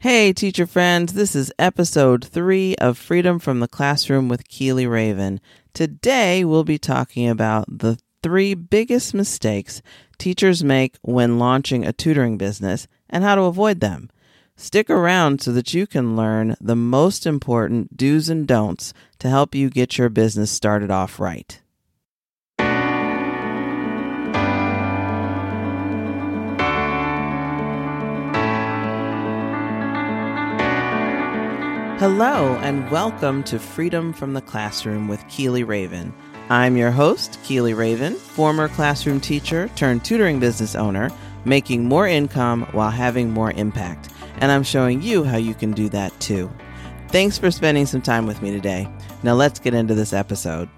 Hey, teacher friends, this is episode three of Freedom from the Classroom with Keili Raven. Today, we'll be talking about the three biggest mistakes teachers make when launching a tutoring business and how to avoid them. Stick around so that you can learn the most important do's and don'ts to help you get your business started off right. Hello, and welcome to Freedom from the Classroom with Keili Raven. I'm your host, Keili Raven, former classroom teacher turned tutoring business owner, making more income while having more impact. And I'm showing you how you can do that too. Thanks for spending some time with me today. Now let's get into this episode.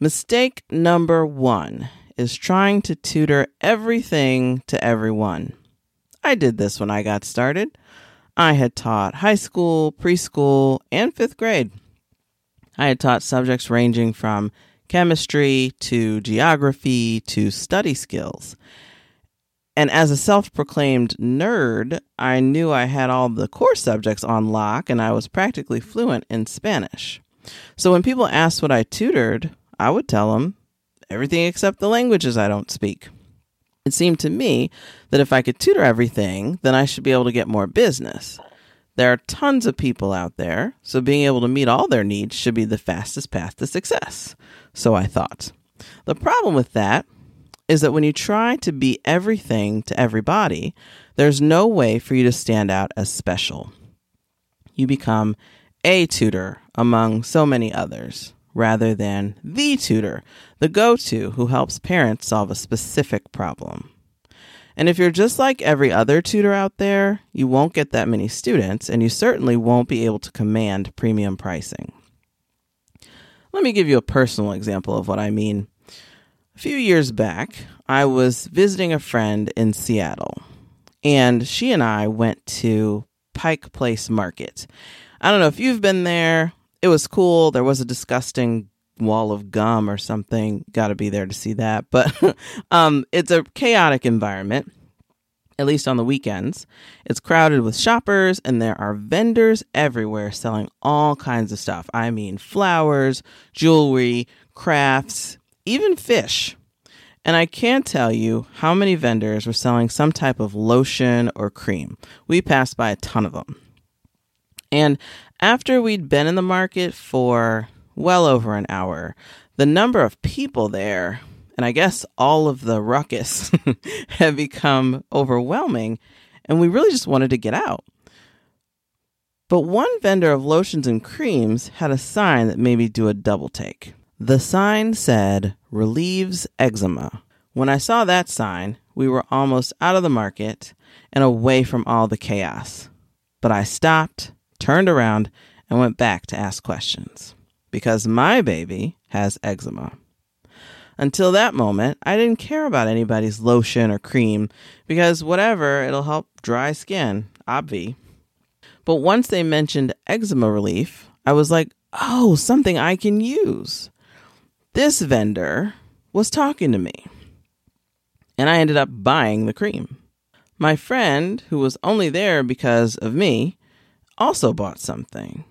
Mistake number one is trying to tutor everything to everyone. I did this when I got started. I had taught high school, preschool, and fifth grade. I had taught subjects ranging from chemistry to geography to study skills. And as a self proclaimed nerd, I knew I had all the core subjects on lock and I was practically fluent in Spanish. So when people asked what I tutored, I would tell them everything except the languages I don't speak. It seemed to me that if I could tutor everything, then I should be able to get more business. There are tons of people out there, so being able to meet all their needs should be the fastest path to success. So I thought. The problem with that is that when you try to be everything to everybody, there's no way for you to stand out as special. You become a tutor among so many others rather than the tutor, the go to who helps parents solve a specific problem. And if you're just like every other tutor out there, you won't get that many students, and you certainly won't be able to command premium pricing. Let me give you a personal example of what I mean. A few years back, I was visiting a friend in Seattle, and she and I went to Pike Place Market. I don't know if you've been there it was cool. There was a disgusting wall of gum or something. Got to be there to see that. But um, it's a chaotic environment, at least on the weekends. It's crowded with shoppers, and there are vendors everywhere selling all kinds of stuff. I mean, flowers, jewelry, crafts, even fish. And I can't tell you how many vendors were selling some type of lotion or cream. We passed by a ton of them. And after we'd been in the market for well over an hour, the number of people there, and I guess all of the ruckus, had become overwhelming, and we really just wanted to get out. But one vendor of lotions and creams had a sign that made me do a double take. The sign said, relieves eczema. When I saw that sign, we were almost out of the market and away from all the chaos. But I stopped turned around, and went back to ask questions because my baby has eczema. Until that moment, I didn't care about anybody's lotion or cream because whatever, it'll help dry skin, obvi. But once they mentioned eczema relief, I was like, oh, something I can use. This vendor was talking to me. And I ended up buying the cream. My friend, who was only there because of me, also bought something.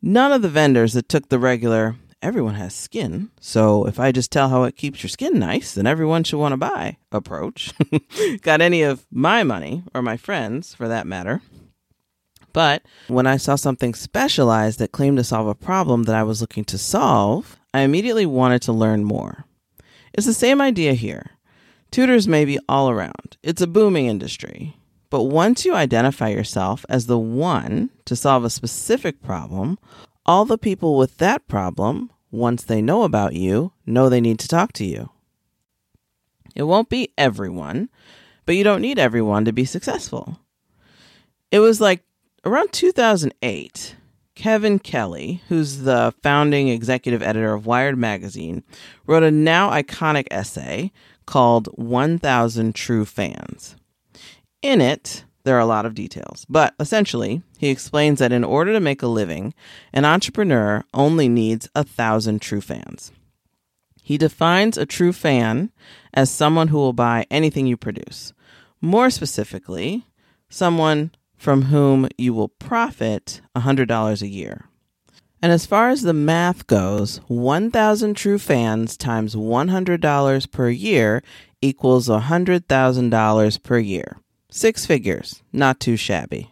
None of the vendors that took the regular, everyone has skin, so if I just tell how it keeps your skin nice, then everyone should want to buy approach got any of my money, or my friends for that matter. But when I saw something specialized that claimed to solve a problem that I was looking to solve, I immediately wanted to learn more. It's the same idea here. Tutors may be all around. It's a booming industry. But once you identify yourself as the one to solve a specific problem, all the people with that problem, once they know about you, know they need to talk to you. It won't be everyone, but you don't need everyone to be successful. It was like around 2008, Kevin Kelly, who's the founding executive editor of Wired Magazine, wrote a now iconic essay called 1000 True Fans. In it, there are a lot of details, but essentially, he explains that in order to make a living, an entrepreneur only needs a thousand true fans. He defines a true fan as someone who will buy anything you produce. More specifically, someone from whom you will profit $100 a year. And as far as the math goes, 1,000 true fans times $100 per year equals $100,000 per year. Six figures, not too shabby.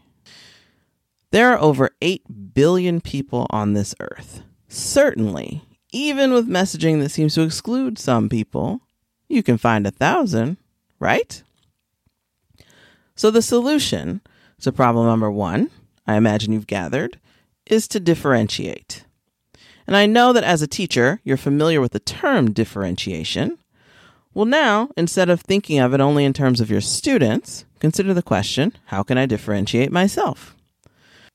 There are over 8 billion people on this earth. Certainly, even with messaging that seems to exclude some people, you can find a thousand, right? So the solution to problem number one, I imagine you've gathered, is to differentiate. And I know that as a teacher, you're familiar with the term differentiation. Well, now, instead of thinking of it only in terms of your students, consider the question how can I differentiate myself?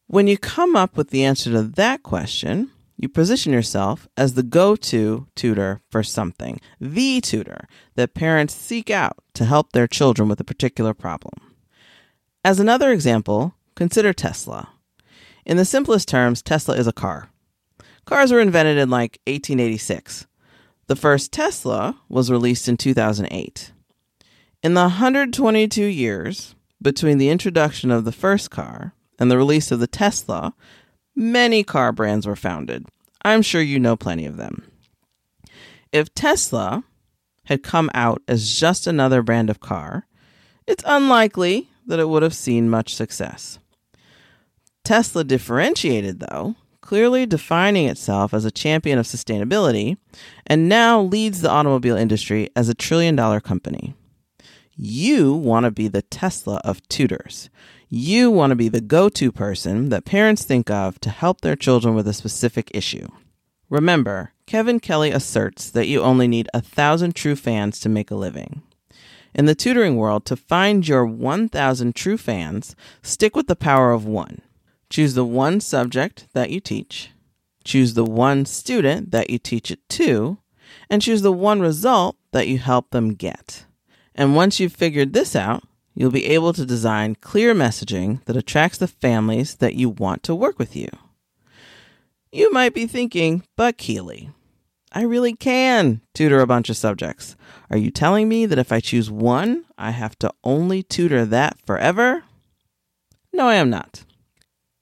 When you come up with the answer to that question, you position yourself as the go to tutor for something, the tutor that parents seek out to help their children with a particular problem. As another example, consider Tesla. In the simplest terms, Tesla is a car. Cars were invented in like 1886. The first Tesla was released in 2008. In the 122 years between the introduction of the first car and the release of the Tesla, many car brands were founded. I'm sure you know plenty of them. If Tesla had come out as just another brand of car, it's unlikely that it would have seen much success. Tesla differentiated, though, clearly defining itself as a champion of sustainability, and now leads the automobile industry as a trillion dollar company. You want to be the Tesla of tutors. You want to be the go to person that parents think of to help their children with a specific issue. Remember, Kevin Kelly asserts that you only need a thousand true fans to make a living. In the tutoring world, to find your 1,000 true fans, stick with the power of one. Choose the one subject that you teach, choose the one student that you teach it to, and choose the one result that you help them get. And once you've figured this out, you'll be able to design clear messaging that attracts the families that you want to work with you. You might be thinking, but Keili, I really can tutor a bunch of subjects. Are you telling me that if I choose one, I have to only tutor that forever? No, I am not.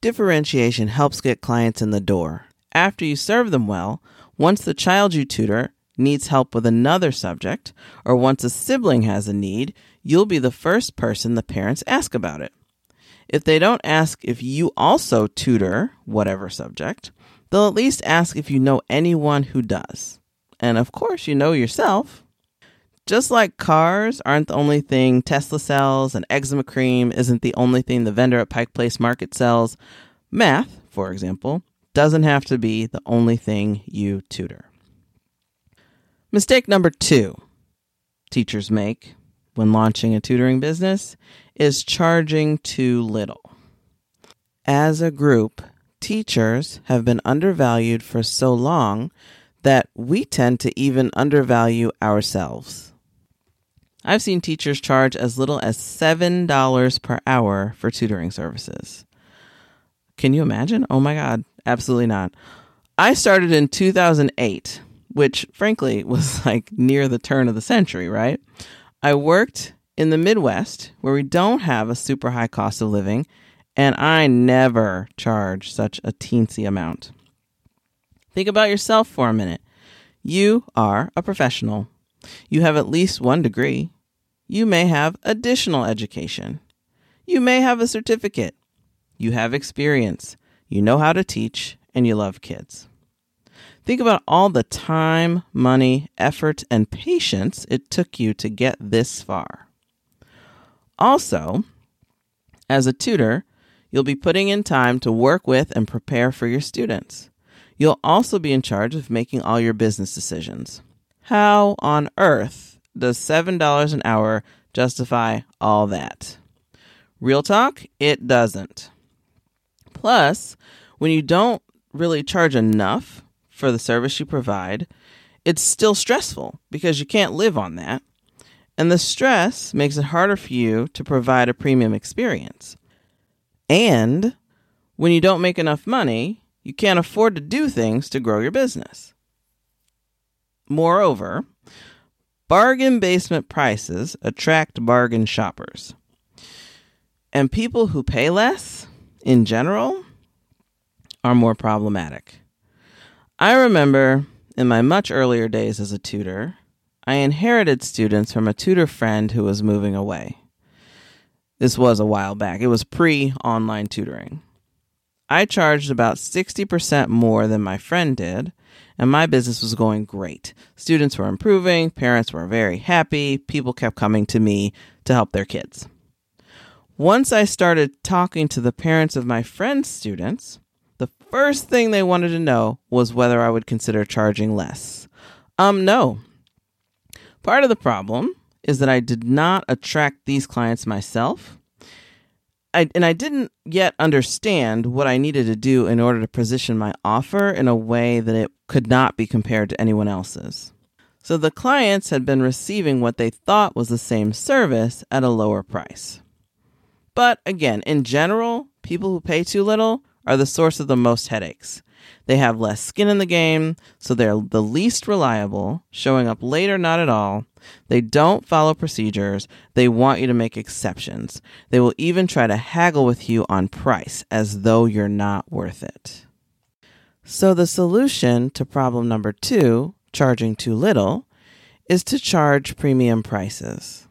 Differentiation helps get clients in the door. After you serve them well, once the child you tutor needs help with another subject, or once a sibling has a need, you'll be the first person the parents ask about it. If they don't ask if you also tutor whatever subject, they'll at least ask if you know anyone who does. And of course, you know yourself. Just like cars aren't the only thing Tesla sells and eczema cream isn't the only thing the vendor at Pike Place Market sells, math, for example, doesn't have to be the only thing you tutor. Mistake number two teachers make when launching a tutoring business is charging too little. As a group, teachers have been undervalued for so long that we tend to even undervalue ourselves. I've seen teachers charge as little as $7 per hour for tutoring services. Can you imagine? Oh my God, absolutely not. I started in 2008 which frankly was like near the turn of the century, right? I worked in the Midwest where we don't have a super high cost of living, and I never charge such a teensy amount. Think about yourself for a minute. You are a professional. You have at least one degree. You may have additional education. You may have a certificate. You have experience. You know how to teach, and you love kids. Think about all the time, money, effort, and patience it took you to get this far. Also, as a tutor, you'll be putting in time to work with and prepare for your students. You'll also be in charge of making all your business decisions. How on earth does $7 an hour justify all that? Real talk, it doesn't. Plus, when you don't really charge enough, for the service you provide, it's still stressful because you can't live on that. And the stress makes it harder for you to provide a premium experience. And when you don't make enough money, you can't afford to do things to grow your business. Moreover, bargain basement prices attract bargain shoppers. And people who pay less, in general, are more problematic. I remember in my much earlier days as a tutor, I inherited students from a tutor friend who was moving away. This was a while back, it was pre online tutoring. I charged about 60% more than my friend did, and my business was going great. Students were improving, parents were very happy, people kept coming to me to help their kids. Once I started talking to the parents of my friend's students, the first thing they wanted to know was whether I would consider charging less. Um, no. Part of the problem is that I did not attract these clients myself. I, and I didn't yet understand what I needed to do in order to position my offer in a way that it could not be compared to anyone else's. So the clients had been receiving what they thought was the same service at a lower price. But again, in general, people who pay too little are the source of the most headaches. They have less skin in the game, so they're the least reliable, showing up late or not at all. They don't follow procedures. They want you to make exceptions. They will even try to haggle with you on price as though you're not worth it. So, the solution to problem number two, charging too little, is to charge premium prices.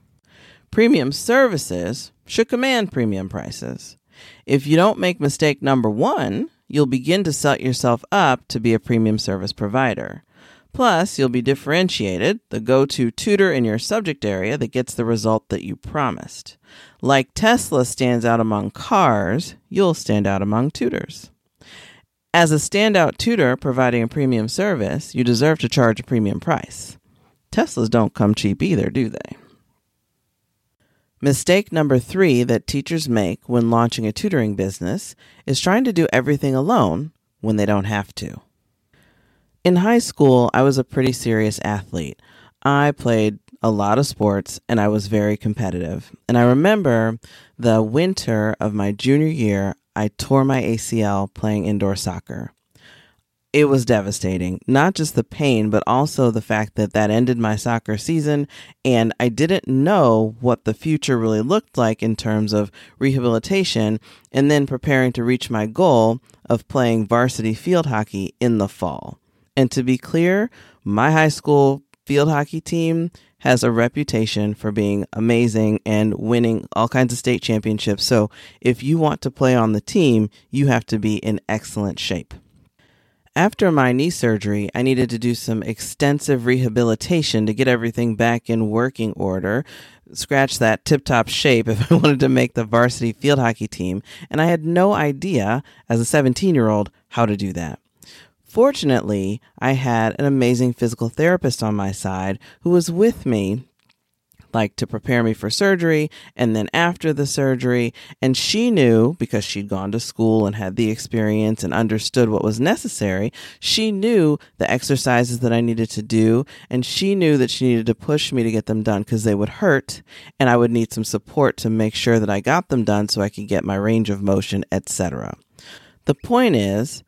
Premium services should command premium prices. If you don't make mistake number one, you'll begin to set yourself up to be a premium service provider. Plus, you'll be differentiated, the go to tutor in your subject area that gets the result that you promised. Like Tesla stands out among cars, you'll stand out among tutors. As a standout tutor providing a premium service, you deserve to charge a premium price. Teslas don't come cheap either, do they? Mistake number three that teachers make when launching a tutoring business is trying to do everything alone when they don't have to. In high school, I was a pretty serious athlete. I played a lot of sports and I was very competitive. And I remember the winter of my junior year, I tore my ACL playing indoor soccer it was devastating. Not just the pain, but also the fact that that ended my soccer season. And I didn't know what the future really looked like in terms of rehabilitation and then preparing to reach my goal of playing varsity field hockey in the fall. And to be clear, my high school field hockey team has a reputation for being amazing and winning all kinds of state championships. So if you want to play on the team, you have to be in excellent shape. After my knee surgery, I needed to do some extensive rehabilitation to get everything back in working order, scratch that tip top shape if I wanted to make the varsity field hockey team, and I had no idea as a 17 year old how to do that. Fortunately, I had an amazing physical therapist on my side who was with me like to prepare me for surgery and then after the surgery. And she knew because she'd gone to school and had the experience and understood what was necessary. She knew the exercises that I needed to do. And she knew that she needed to push me to get them done because they would hurt and I would need some support to make sure that I got them done so I could get my range of motion, etc. The point is,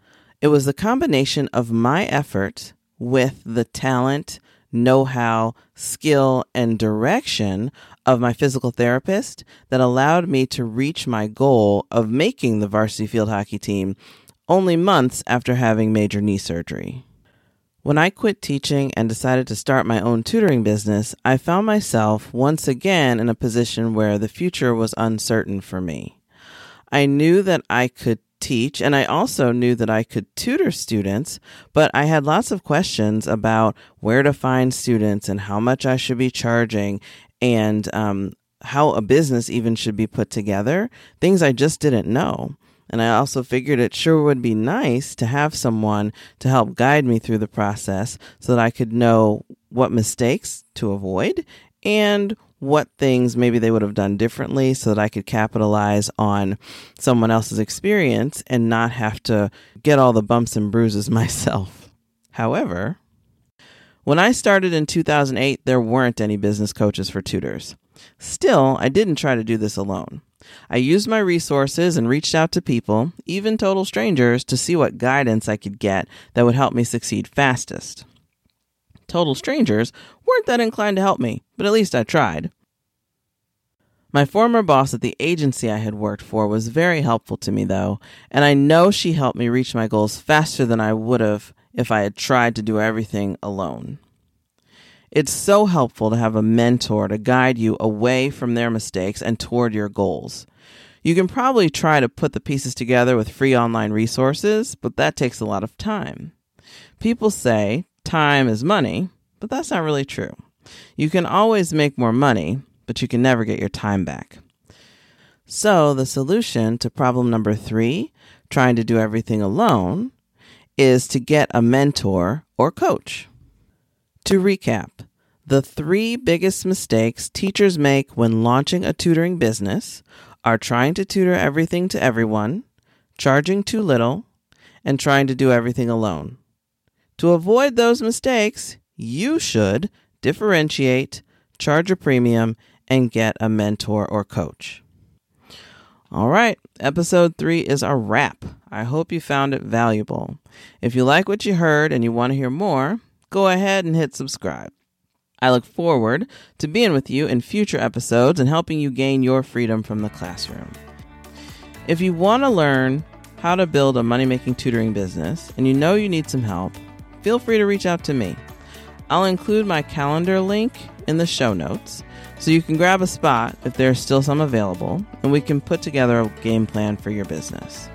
it was the combination of my effort with the talent know how, skill, and direction of my physical therapist that allowed me to reach my goal of making the varsity field hockey team only months after having major knee surgery. When I quit teaching and decided to start my own tutoring business, I found myself once again in a position where the future was uncertain for me. I knew that I could teach, and I also knew that I could tutor students, but I had lots of questions about where to find students and how much I should be charging and um, how a business even should be put together, things I just didn't know. And I also figured it sure would be nice to have someone to help guide me through the process so that I could know what mistakes to avoid and what things maybe they would have done differently so that I could capitalize on someone else's experience and not have to get all the bumps and bruises myself. However, when I started in 2008, there weren't any business coaches for tutors. Still, I didn't try to do this alone. I used my resources and reached out to people, even total strangers, to see what guidance I could get that would help me succeed fastest total strangers weren't that inclined to help me, but at least I tried. My former boss at the agency I had worked for was very helpful to me, though, and I know she helped me reach my goals faster than I would have if I had tried to do everything alone. It's so helpful to have a mentor to guide you away from their mistakes and toward your goals. You can probably try to put the pieces together with free online resources, but that takes a lot of time. People say time is money, but that's not really true. You can always make more money, but you can never get your time back. So, the solution to problem number three, trying to do everything alone, is to get a mentor or coach. To recap, the three biggest mistakes teachers make when launching a tutoring business are trying to tutor everything to everyone, charging too little, and trying to do everything alone. To avoid those mistakes, you should differentiate, charge a premium, and get a mentor or coach. All right, episode three is a wrap. I hope you found it valuable. If you like what you heard and you want to hear more, go ahead and hit subscribe. I look forward to being with you in future episodes and helping you gain your freedom from the classroom. If you want to learn how to build a money making tutoring business and you know you need some help, feel free to reach out to me. I'll include my calendar link in the show notes so you can grab a spot if there's still some available and we can put together a game plan for your business.